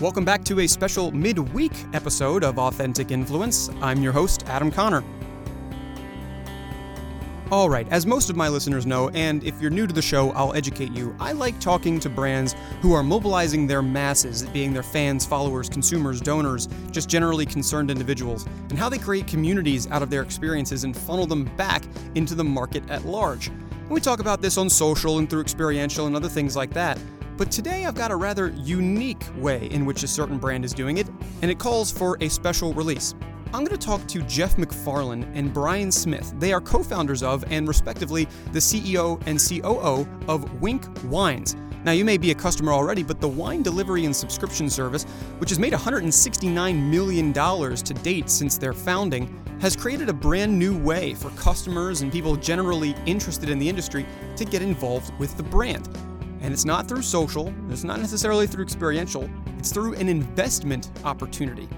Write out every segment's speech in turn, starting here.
Welcome back to a special midweek episode of Authentic Influence. I'm your host, Adam Conner. All right, as most of my listeners know, and if you're new to the show, I'll educate you. I like talking to brands who are mobilizing their masses, being their fans, followers, consumers, donors, just generally concerned individuals, and how they create communities out of their experiences and funnel them back into the market at large. And we talk about this on social and through experiential and other things like that. But today I've got a rather unique way in which a certain brand is doing it, and it calls for a special release. I'm going to talk to Geoff McFarlane and Brian Smith. They are co founders of, and respectively, the CEO and COO of Winc Wines. Now, you may be a customer already, but the wine delivery and subscription service, which has made $169 million to date since their founding, has created a brand new way for customers and people generally interested in the industry to get involved with the brand. And it's not through social, it's not necessarily through experiential, it's through an investment opportunity.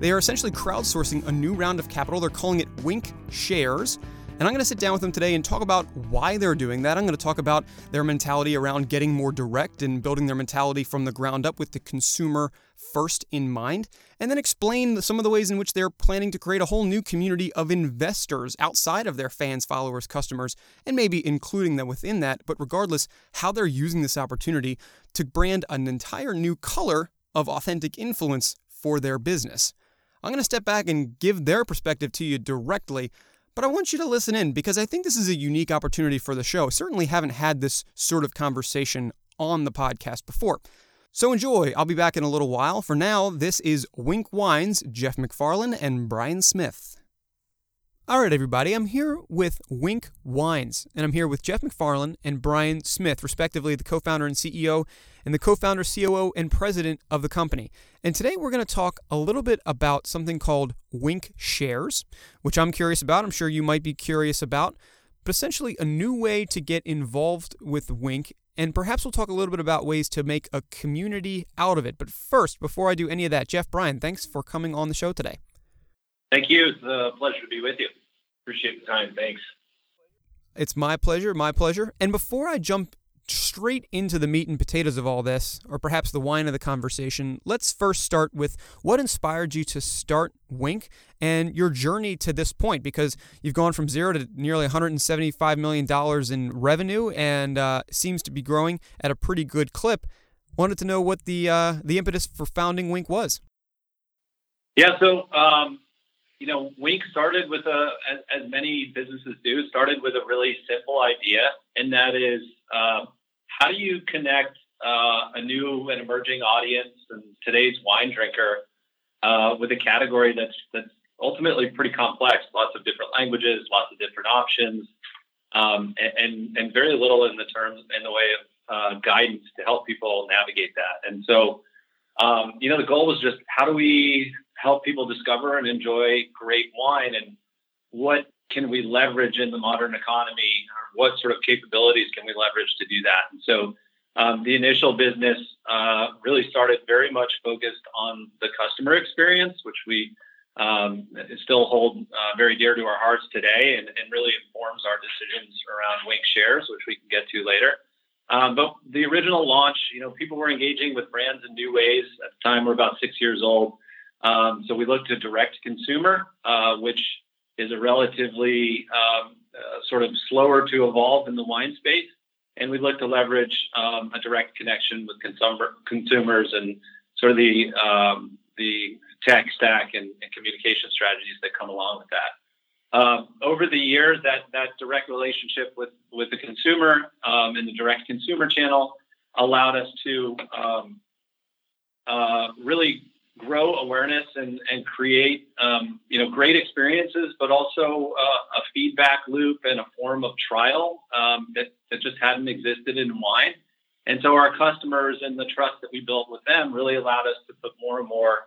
They are essentially crowdsourcing a new round of capital. They're calling it Winc Shares. And I'm going to sit down with them today and talk about why they're doing that. I'm going to talk about their mentality around getting more direct and building their mentality from the ground up with the consumer first in mind, and then explain some of the ways in which they're planning to create a whole new community of investors outside of their fans, followers, customers, and maybe including them within that. But regardless, how they're using this opportunity to brand an entire new color of authentic influence for their business. I'm going to step back and give their perspective to you directly, but I want you to listen in because I think this is a unique opportunity for the show. Certainly haven't had this sort of conversation on the podcast before. So enjoy. I'll be back in a little while. For now, this is Winc Wines, Geoff McFarlane, and Brian Smith. All right, everybody, I'm here with Winc Wines, and I'm here with Geoff McFarlane and Brian Smith, respectively, the co founder and CEO, and the co founder, COO, and president of the company. And today we're going to talk a little bit about something called Winc Shares, which I'm curious about. I'm sure you might be curious about, but essentially a new way to get involved with Winc. And perhaps we'll talk a little bit about ways to make a community out of it. But first, before I do any of that, Geoff, Brian, thanks for coming on the show today. Thank you. It's a pleasure to be with you. Appreciate the time. Thanks. It's my pleasure, my pleasure. And before I jump straight into the meat and potatoes of all this, or perhaps the wine of the conversation, let's first start with what inspired you to start Winc and your journey to this point, because you've gone from zero to nearly $175 million in revenue and uh, seems to be growing at a pretty good clip. Wanted to know what the uh, the impetus for founding Winc was. Yeah, so um, you know, Winc started with a, as, as, many businesses do, started with a really simple idea, and that is, uh, how do you connect uh, a new and emerging audience and today's wine drinker uh, with a category that's that's ultimately pretty complex, lots of different languages, lots of different options, um, and and very little in the terms in the way of uh, guidance to help people navigate that. And so, um, you know, the goal was just how do we help people discover and enjoy great wine and what can we leverage in the modern economy or what sort of capabilities can we leverage to do that? And so um, the initial business uh, really started very much focused on the customer experience which we um, still hold uh, very dear to our hearts today and, and, really informs our decisions around Winc shares which we can get to later. Um, but the original launch you know people were engaging with brands in new ways. At the time we're about six years old um, so we looked at direct consumer, uh, which is a relatively um, uh, sort of slower to evolve in the wine space. And we looked to leverage um, a direct connection with consumer, consumers and sort of the, um, the tech stack and, and, communication strategies that come along with that. Um, over the years, that, that direct relationship with, with the consumer um, and the direct consumer channel allowed us to uh, really grow awareness and, and create um, you know great experiences, but also uh, a feedback loop and a form of trial um, that, that just hadn't existed in wine. And so our customers and the trust that we built with them really allowed us to put more and more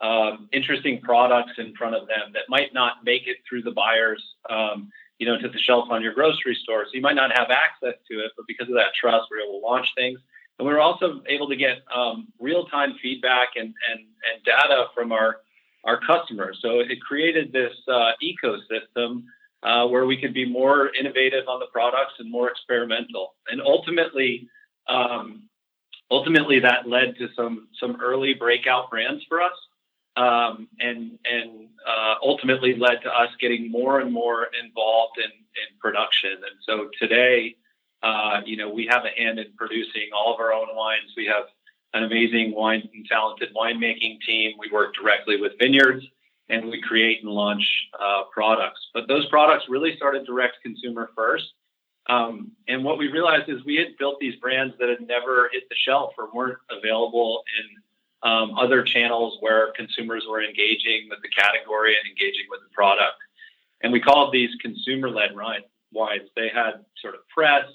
um, interesting products in front of them that might not make it through the buyers, um, you know, to the shelf on your grocery store. So you might not have access to it, but because of that trust, we're able to launch things and we were also able to get um, real-time feedback and, and, and data from our, our customers. So it created this uh, ecosystem uh, where we could be more innovative on the products and more experimental. And ultimately, um, ultimately that led to some some early breakout brands for us, um, and and uh, ultimately led to us getting more and more involved in, in production. And so today, uh, you know, we have a hand in producing all of our own wines. We have an amazing wine and talented winemaking team. We work directly with vineyards and we create and launch uh, products. But those products really started direct consumer first. Um, and what we realized is we had built these brands that had never hit the shelf or weren't available in um, other channels where consumers were engaging with the category and engaging with the product. And we called these consumer led wines. They had sort of press,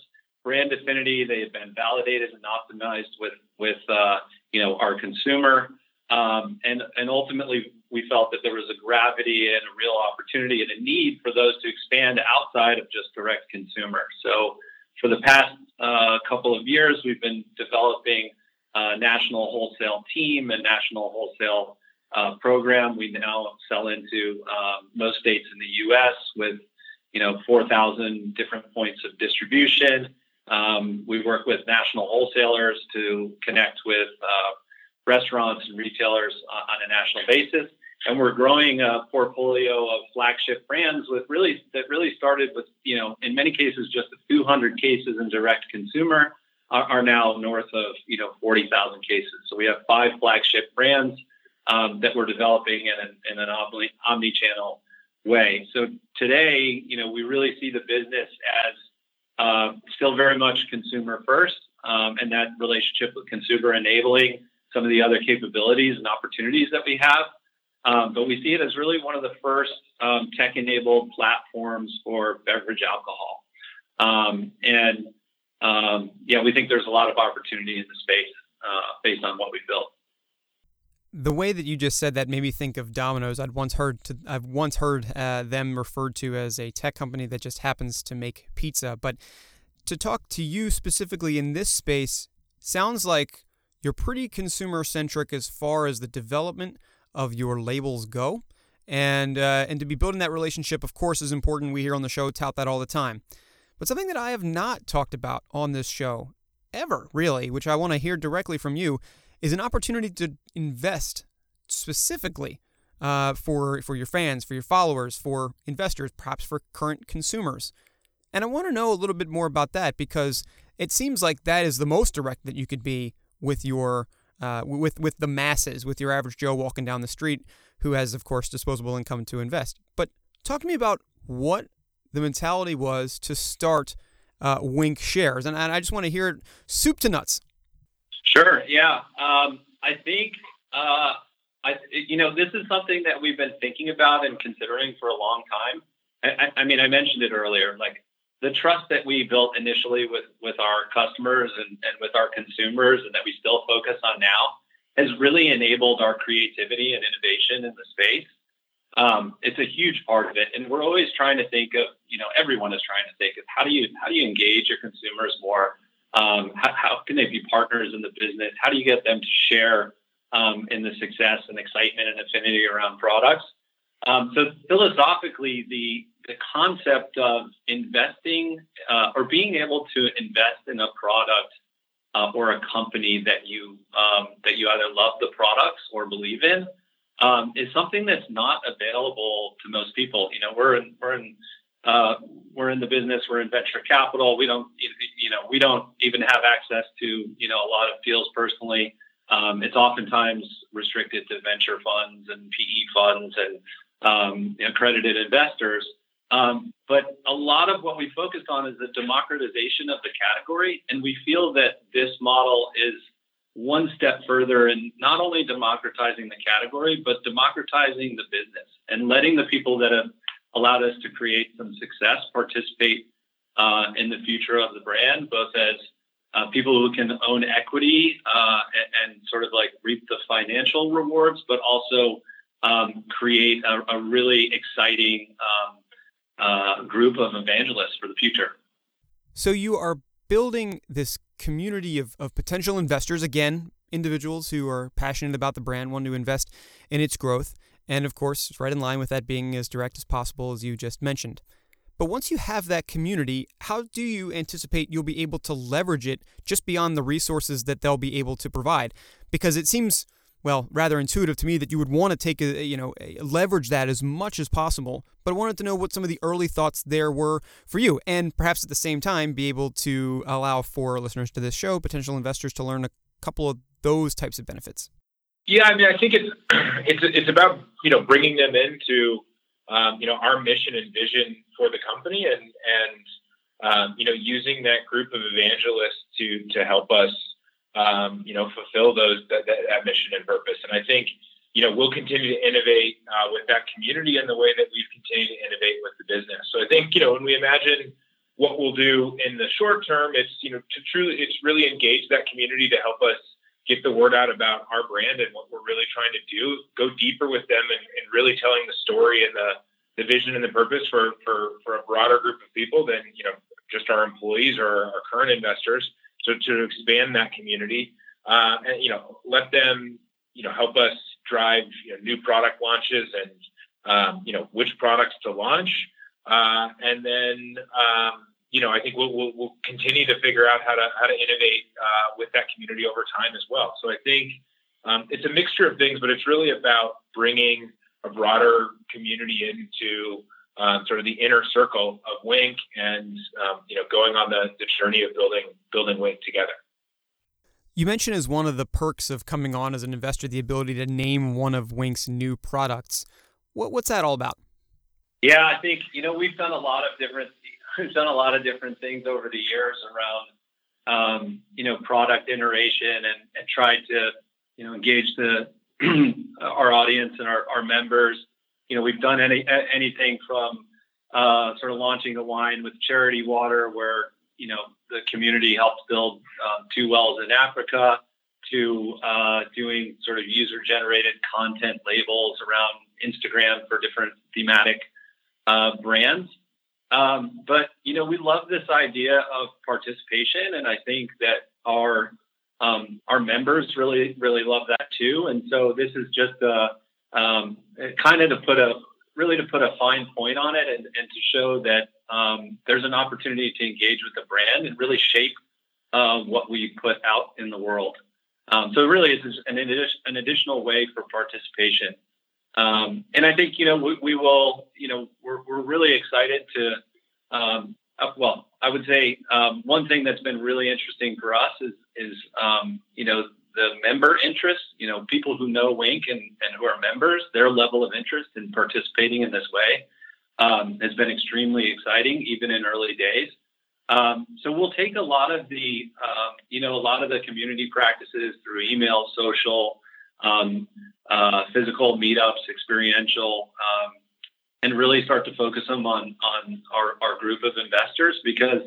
brand affinity. They have been validated and optimized with with uh, you know our consumer, um, and and ultimately we felt that there was a gravity and a real opportunity and a need for those to expand outside of just direct consumer. So for the past uh, couple of years, we've been developing a national wholesale team and national wholesale uh, program. We now sell into um, most states in the U.S. with you know 4,000 different points of distribution. Um, we work with national wholesalers to connect with uh, restaurants and retailers on a national basis. And we're growing a portfolio of flagship brands with really that really started with, you know, in many cases just a few hundred cases in direct consumer are, are now north of, you know, 40,000 cases. So we have five flagship brands um, that we're developing in an, in an omni-channel way. So today, you know, we really see the business as uh, still very much consumer first, um, and that relationship with consumer enabling some of the other capabilities and opportunities that we have. Um, but we see it as really one of the first um, tech-enabled platforms for beverage alcohol, um, and um, yeah, we think there's a lot of opportunity in the space uh, based on what we've built the way that you just said that made me think of Domino's. I'd once heard to, I've once heard uh, them referred to as a tech company that just happens to make pizza. But to talk to you specifically in this space sounds like you're pretty consumer centric as far as the development of your labels go. And uh, and to be building that relationship, of course, is important. We here on the show tout that all the time. But something that I have not talked about on this show ever, really, which I want to hear directly from you, is an opportunity to invest specifically uh, for for your fans, for your followers, for investors, perhaps for current consumers. And I want to know a little bit more about that because it seems like that is the most direct that you could be with your uh, with with the masses, with your average Joe walking down the street who has, of course, disposable income to invest. But talk to me about what the mentality was to start uh, Winc shares, and, and I just want to hear it soup to nuts. Sure. Yeah. Um, I think, uh, I, you know, this is something that we've been thinking about and considering for a long time. I, I, mean, I mentioned it earlier, like the trust that we built initially with, with our customers and, and with our consumers and that we still focus on now has really enabled our creativity and innovation in the space. Um, it's a huge part of it. And we're always trying to think of, you know, everyone is trying to think of how do you, how do you engage your consumers more um, how, how, can they be partners in the business? How do you get them to share um, in the success and excitement and affinity around products? Um, so philosophically, the the concept of investing uh, or being able to invest in a product uh, or a company that you um, that you either love the products or believe in um, is something that's not available to most people. You know, we're in, we're in uh, we're in the business. We're in venture capital. We don't, you know, we don't even have access to, you know, a lot of deals personally. Um, it's oftentimes restricted to venture funds and PE funds and um, accredited investors. Um, but a lot of what we focused on is the democratization of the category, and we feel that this model is one step further in not only democratizing the category, but democratizing the business and letting the people that have allowed us to create some success, participate uh, in the future of the brand, both as uh, people who can own equity uh, and, and, sort of like reap the financial rewards, but also um, create a, a, really exciting um, uh, group of evangelists for the future. So you are building this community of, of potential investors, again, individuals who are passionate about the brand, want to invest in its growth. And of course, it's right in line with that being as direct as possible, as you just mentioned. But once you have that community, how do you anticipate you'll be able to leverage it just beyond the resources that they'll be able to provide? Because it seems well, rather intuitive to me that you would want to take a, you know, leverage that as much as possible. But I wanted to know what some of the early thoughts there were for you, and perhaps at the same time be able to allow for listeners to this show, potential investors, to learn a couple of those types of benefits. Yeah, I mean, I think it's it's it's about you know bringing them into um, you know our mission and vision for the company, and and um, you know using that group of evangelists to to help us um, you know, fulfill those that, that, that, mission and purpose. And I think, you know, we'll continue to innovate uh, with that community in the way that we've continued to innovate with the business. So I think, you know, when we imagine what we'll do in the short term, it's you know to truly, it's really engage that community to help us get the word out about our brand and what we're really trying to do. Go deeper with them and, and really telling the story and the the vision and the purpose for for for a broader group of people than you know just our employees or our current investors to, to expand that community uh, and you know let them you know help us drive you know, new product launches and um, you know which products to launch uh, and then um, you know I think we'll, we'll, we'll, continue to figure out how to how to innovate uh, with that community over time as well. So I think um, it's a mixture of things, but it's really about bringing a broader community into um, sort of the inner circle of Winc, and um, you know going on the, the journey of building building Winc together. You mentioned as one of the perks of coming on as an investor the ability to name one of Winc's new products. What, what's that all about? Yeah, I think you know we've done a lot of different we've done a lot of different things over the years around um, you know product iteration and, and tried to you know engage the our audience and our, our members you know, we've done any anything from uh, sort of launching the wine with charity water, where you know the community helps build uh, two wells in Africa, to uh, doing sort of user-generated content labels around Instagram for different thematic uh, brands. Um, but you know, we love this idea of participation, and I think that our um, our members really really love that too. And so this is just a um, kind of to put a really to put a fine point on it and, and to show that um, there's an opportunity to engage with the brand and really shape uh, what we put out in the world. Um, so really, it's an, an additional way for participation. Um, and I think you know we, we, will. You know, we're we're really excited to. Um, uh, well, I would say um, one thing that's been really interesting for us is is um, you know the member interest, you know, people who know Winc and, and who are members, their level of interest in participating in this way um, has been extremely exciting, even in early days. Um, so we'll take a lot of the, um, you know, a lot of the community practices through email, social, um, uh, physical meetups, experiential, um, and really start to focus them on on our, our group of investors because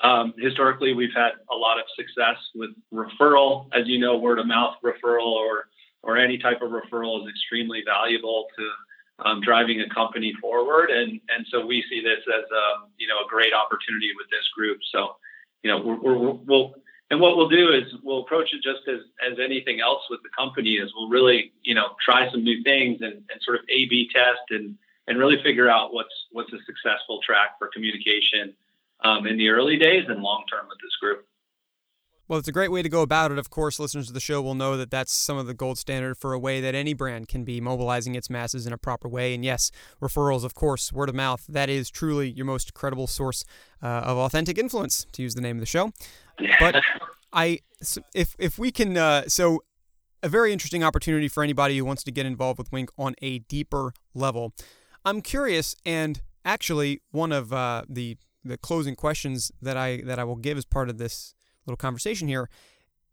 um, historically, we've had a lot of success with referral. As you know, word of mouth referral or or any type of referral is extremely valuable to um, driving a company forward. And and so we see this as a you know a great opportunity with this group. So you know we're, we're, we'll and what we'll do is we'll approach it just as as anything else with the company is we'll really you know try some new things and, and sort of A/B test and and really figure out what's what's a successful track for communication um, in the early days and long term with this group. Well, it's a great way to go about it. Of course, listeners to the show will know that that's some of the gold standard for a way that any brand can be mobilizing its masses in a proper way. And yes, referrals, of course, word of mouth, that is truly your most credible source uh, of authentic influence, to use the name of the show. But I, if if we can, uh, so a very interesting opportunity for anybody who wants to get involved with Winc on a deeper level. I'm curious, and actually, one of uh, the the closing questions that I that I will give as part of this little conversation here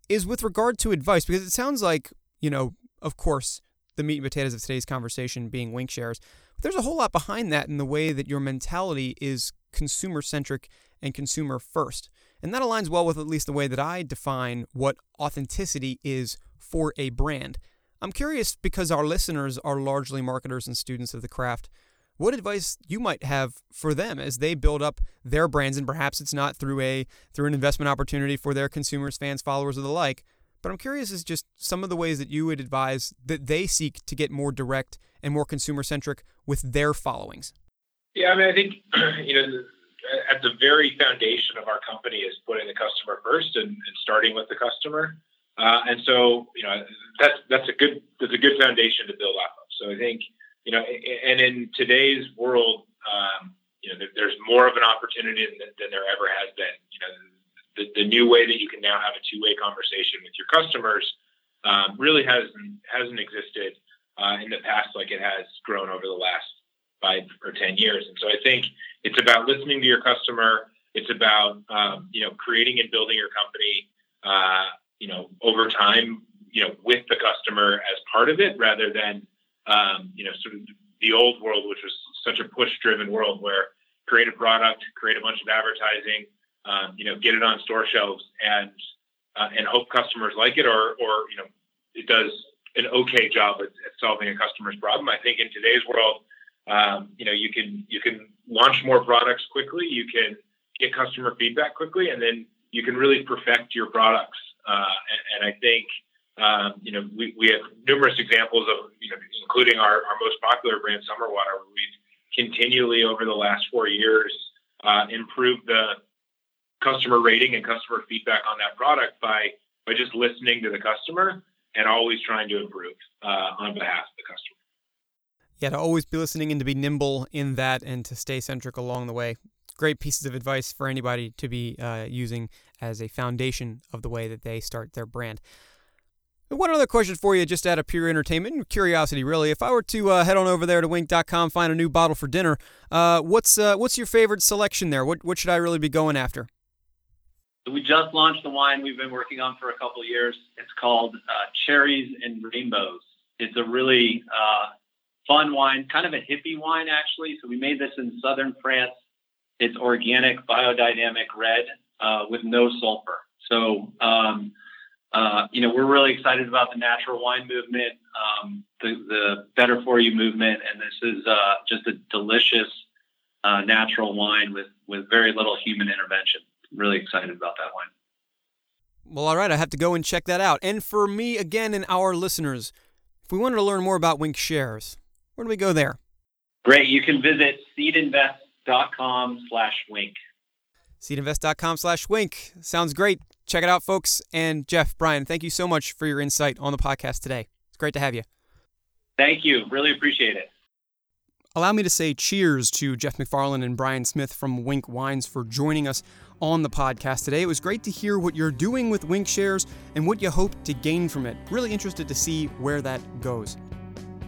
is with regard to advice because it sounds like you know of course the meat and potatoes of today's conversation being Winc shares but there's a whole lot behind that in the way that your mentality is consumer centric and consumer first and that aligns well with at least the way that I define what authenticity is for a brand. I'm curious because our listeners are largely marketers and students of the craft what advice you might have for them as they build up their brands and perhaps it's not through a through an investment opportunity for their consumers fans followers or the like but i'm curious as just some of the ways that you would advise that they seek to get more direct and more consumer centric with their followings. Yeah, I mean, I think you know, at the very foundation of our company is putting the customer first and, and starting with the customer. Uh, and so, you know, that's that's a good that's a good foundation to build off of. So I think, you know, and in today's world, um, you know, there's more of an opportunity than, than there ever has been. You know, the, the new way that you can now have a two-way conversation with your customers um, really hasn't hasn't existed uh, in the past like it has grown over the last five or ten years. And so I think it's about listening to your customer. It's about um, you know creating and building your company. Uh, you know over time. You know with the customer as part of it, rather than um, you know sort of the old world, which was such a push-driven world where create a product, create a bunch of advertising, um, you know, get it on store shelves, and uh, and hope customers like it, or or you know, it does an okay job at, at solving a customer's problem. I think in today's world, um, you know, you can you can launch more products quickly, you can get customer feedback quickly, and then you can really perfect your products. Uh, and, and, I think um, you know we, we have numerous examples of you know including our, our most popular brand Summer Water, where we've continually over the last four years uh, improved the customer rating and customer feedback on that product by by just listening to the customer and always trying to improve uh, on behalf of the customer. Yeah, to always be listening and to be nimble in that and to stay centric along the way. Great pieces of advice for anybody to be uh, using as a foundation of the way that they start their brand. One other question for you, just out of pure entertainment curiosity, really. If I were to uh, head on over there to Winc.com, find a new bottle for dinner, uh, what's uh, what's your favorite selection there? What what should I really be going after? We just launched the wine we've been working on for a couple years. It's called uh, Cherries and Rainbows. It's a really uh, fun wine, kind of a hippie wine, actually. So we made this in southern France. It's organic, biodynamic red uh, with no sulfur. So, um, uh, you know, we're really excited about the natural wine movement, um, the, the better for you movement. And this is uh, just a delicious uh, natural wine with, with very little human intervention really excited about that one. Well, all right, I have to go and check that out. And for me, again, and our listeners, if we wanted to learn more about Winc Shares, where do we go there? Great. You can visit seedinvest.com slash winc. Seedinvest.com slash winc. Sounds great. Check it out, folks. And Geoff, Brian, thank you so much for your insight on the podcast today. It's great to have you. Thank you. Really appreciate it. Allow me to say cheers to Geoff McFarlane and Brian Smith from Winc Wines for joining us on the podcast today. It was great to hear what you're doing with Winc Shares and what you hope to gain from it. Really interested to see where that goes.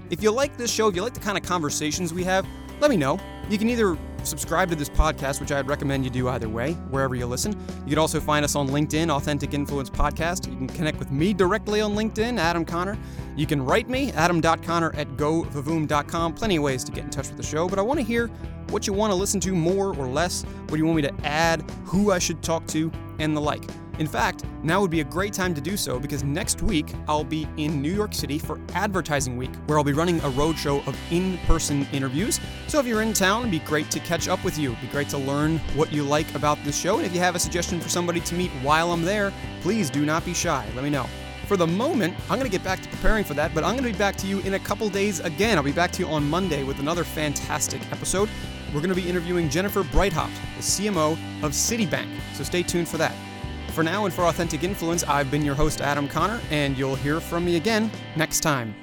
If you like this show, if you like the kind of conversations we have, let me know. You can either subscribe to this podcast, which I'd recommend you do either way, wherever you listen. You can also find us on LinkedIn, Authentic Influence Podcast. You can connect with me directly on LinkedIn, Adam Conner. You can write me, adam.conner at govivoom.com. Plenty of ways to get in touch with the show, but I want to hear what you want to listen to more or less, what do you want me to add, who I should talk to, and the like. In fact, now would be a great time to do so because next week I'll be in New York City for Advertising Week, where I'll be running a roadshow of in person interviews. So if you're in town, it'd be great to catch up with you. It'd be great to learn what you like about this show. And if you have a suggestion for somebody to meet while I'm there, please do not be shy. Let me know. For the moment, I'm going to get back to preparing for that, but I'm going to be back to you in a couple days again. I'll be back to you on Monday with another fantastic episode. We're going to be interviewing Jennifer Breithaupt, the CMO of Citibank. So stay tuned for that. For now and for Authentic Influence, I've been your host, Adam Conner, and you'll hear from me again next time.